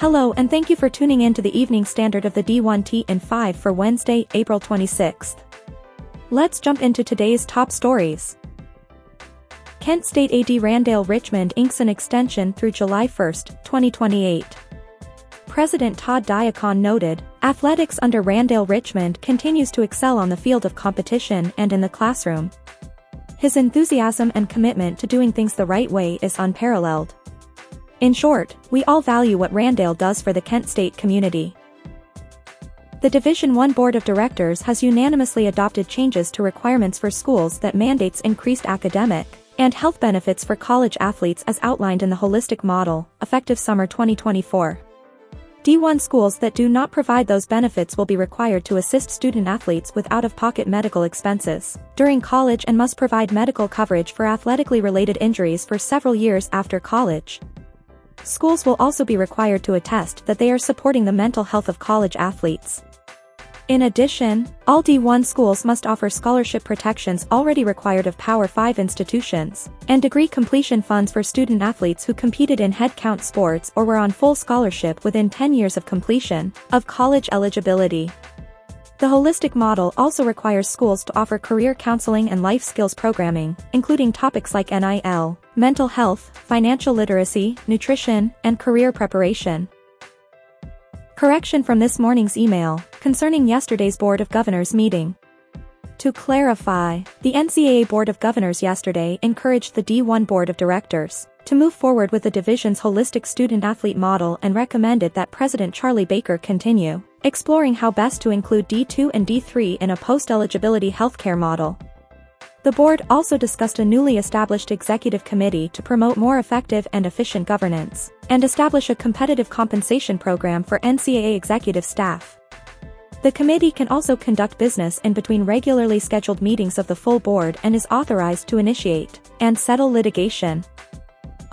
Hello and thank you for tuning in to the evening standard of the D1T in 5 for Wednesday, April 26th. Let's jump into today's top stories. Kent State AD Randale Richmond inks an extension through July 1, 2028. President Todd Diacon noted, athletics under Randale Richmond continues to excel on the field of competition and in the classroom. His enthusiasm and commitment to doing things the right way is unparalleled. In short, we all value what Randale does for the Kent State community. The Division 1 Board of Directors has unanimously adopted changes to requirements for schools that mandates increased academic and health benefits for college athletes as outlined in the holistic model, effective summer 2024. D1 schools that do not provide those benefits will be required to assist student athletes with out-of-pocket medical expenses during college and must provide medical coverage for athletically related injuries for several years after college. Schools will also be required to attest that they are supporting the mental health of college athletes. In addition, all D1 schools must offer scholarship protections already required of Power 5 institutions, and degree completion funds for student athletes who competed in headcount sports or were on full scholarship within 10 years of completion of college eligibility. The holistic model also requires schools to offer career counseling and life skills programming, including topics like NIL, mental health, financial literacy, nutrition, and career preparation. Correction from this morning's email, concerning yesterday's Board of Governors meeting. To clarify, the NCAA Board of Governors yesterday encouraged the D1 Board of Directors to move forward with the division's holistic student-athlete model and recommended that President Charlie Baker continue exploring how best to include D2 and D3 in a post-eligibility healthcare model. The board also discussed a newly established executive committee to promote more effective and efficient governance, and establish a competitive compensation program for NCAA executive staff. The committee can also conduct business in between regularly scheduled meetings of the full board and is authorized to initiate and settle litigation.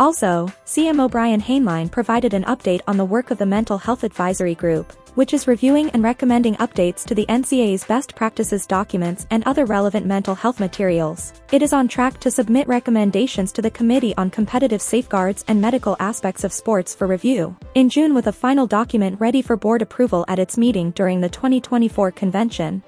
Also, CMO Brian Hainline provided an update on the work of the Mental Health Advisory Group, which is reviewing and recommending updates to the NCAA's best practices documents and other relevant mental health materials. It is on track to submit recommendations to the Committee on Competitive Safeguards and Medical Aspects of Sports for review, in June with a final document ready for board approval at its meeting during the 2024 convention.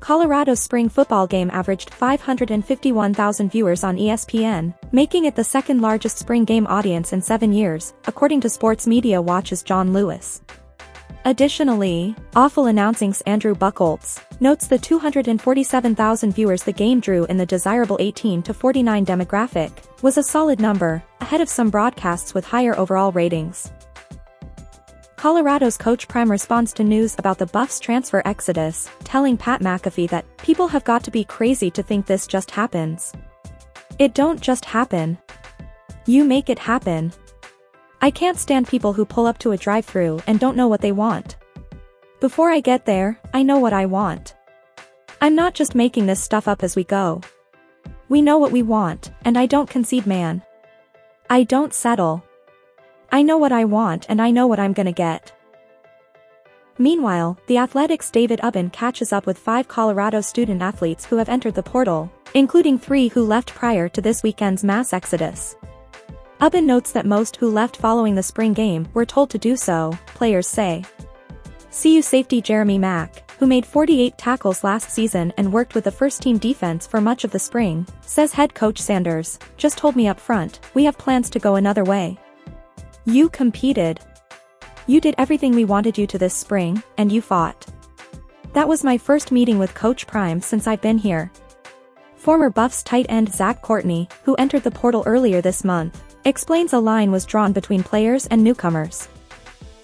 Colorado's spring football game averaged 551,000 viewers on ESPN, making it the second largest spring game audience in seven years, according to Sports Media Watch's Jon Lewis. Additionally, Awful Announcing's Andrew Buchholz notes the 247,000 viewers the game drew in the desirable 18 to 49 demographic was a solid number, ahead of some broadcasts with higher overall ratings. Colorado's Coach Prime responds to news about the Buffs transfer exodus, telling Pat McAfee that people have got to be crazy to think this just happens. It don't just happen. You make it happen. I can't stand people who pull up to a drive-through and don't know what they want. Before I get there, I know what I want. I'm not just making this stuff up as we go. We know what we want, and I don't concede man. I don't settle. I know what I want and I know what I'm gonna get. Meanwhile, the Athletic's David Ubben catches up with five Colorado student athletes who have entered the portal, including three who left prior to this weekend's mass exodus. Ubben notes that most who left following the spring game were told to do so, players say. CU safety Jeremy Mack, who made 48 tackles last season and worked with the first-team defense for much of the spring, says head coach Sanders, just told me up front, we have plans to go another way. You competed. You did everything we wanted you to this spring, and you fought. That was my first meeting with Coach Prime since I've been here. Former Buffs tight end Zach Courtney, who entered the portal earlier this month, explains a line was drawn between players and newcomers.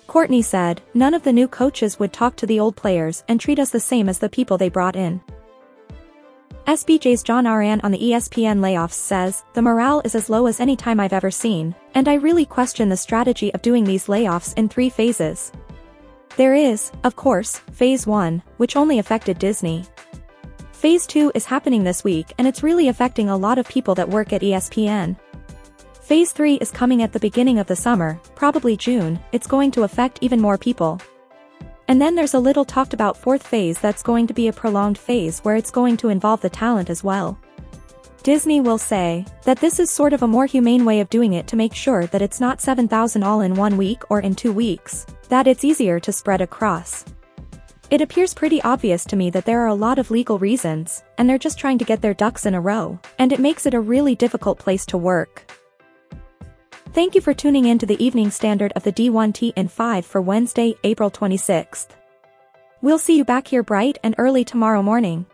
Courtney said, none of the new coaches would talk to the old players and treat us the same as the people they brought in. SBJ's John Ourand on the ESPN layoffs says, the morale is as low as any time I've ever seen, and I really question the strategy of doing these layoffs in three phases. There is, of course, phase 1, which only affected Disney. Phase 2 is happening this week and it's really affecting a lot of people that work at ESPN. Phase 3 is coming at the beginning of the summer, probably June, it's going to affect even more people. And then there's a little talked about fourth phase that's going to be a prolonged phase where it's going to involve the talent as well. Disney will say that this is sort of a more humane way of doing it to make sure that it's not 7,000 all in one week or in two weeks, that it's easier to spread across. It appears pretty obvious to me that there are a lot of legal reasons, and they're just trying to get their ducks in a row, and it makes it a really difficult place to work. Thank you for tuning in to the evening standard of the D1T and 5 for Wednesday, April 26th. We'll see you back here bright and early tomorrow morning.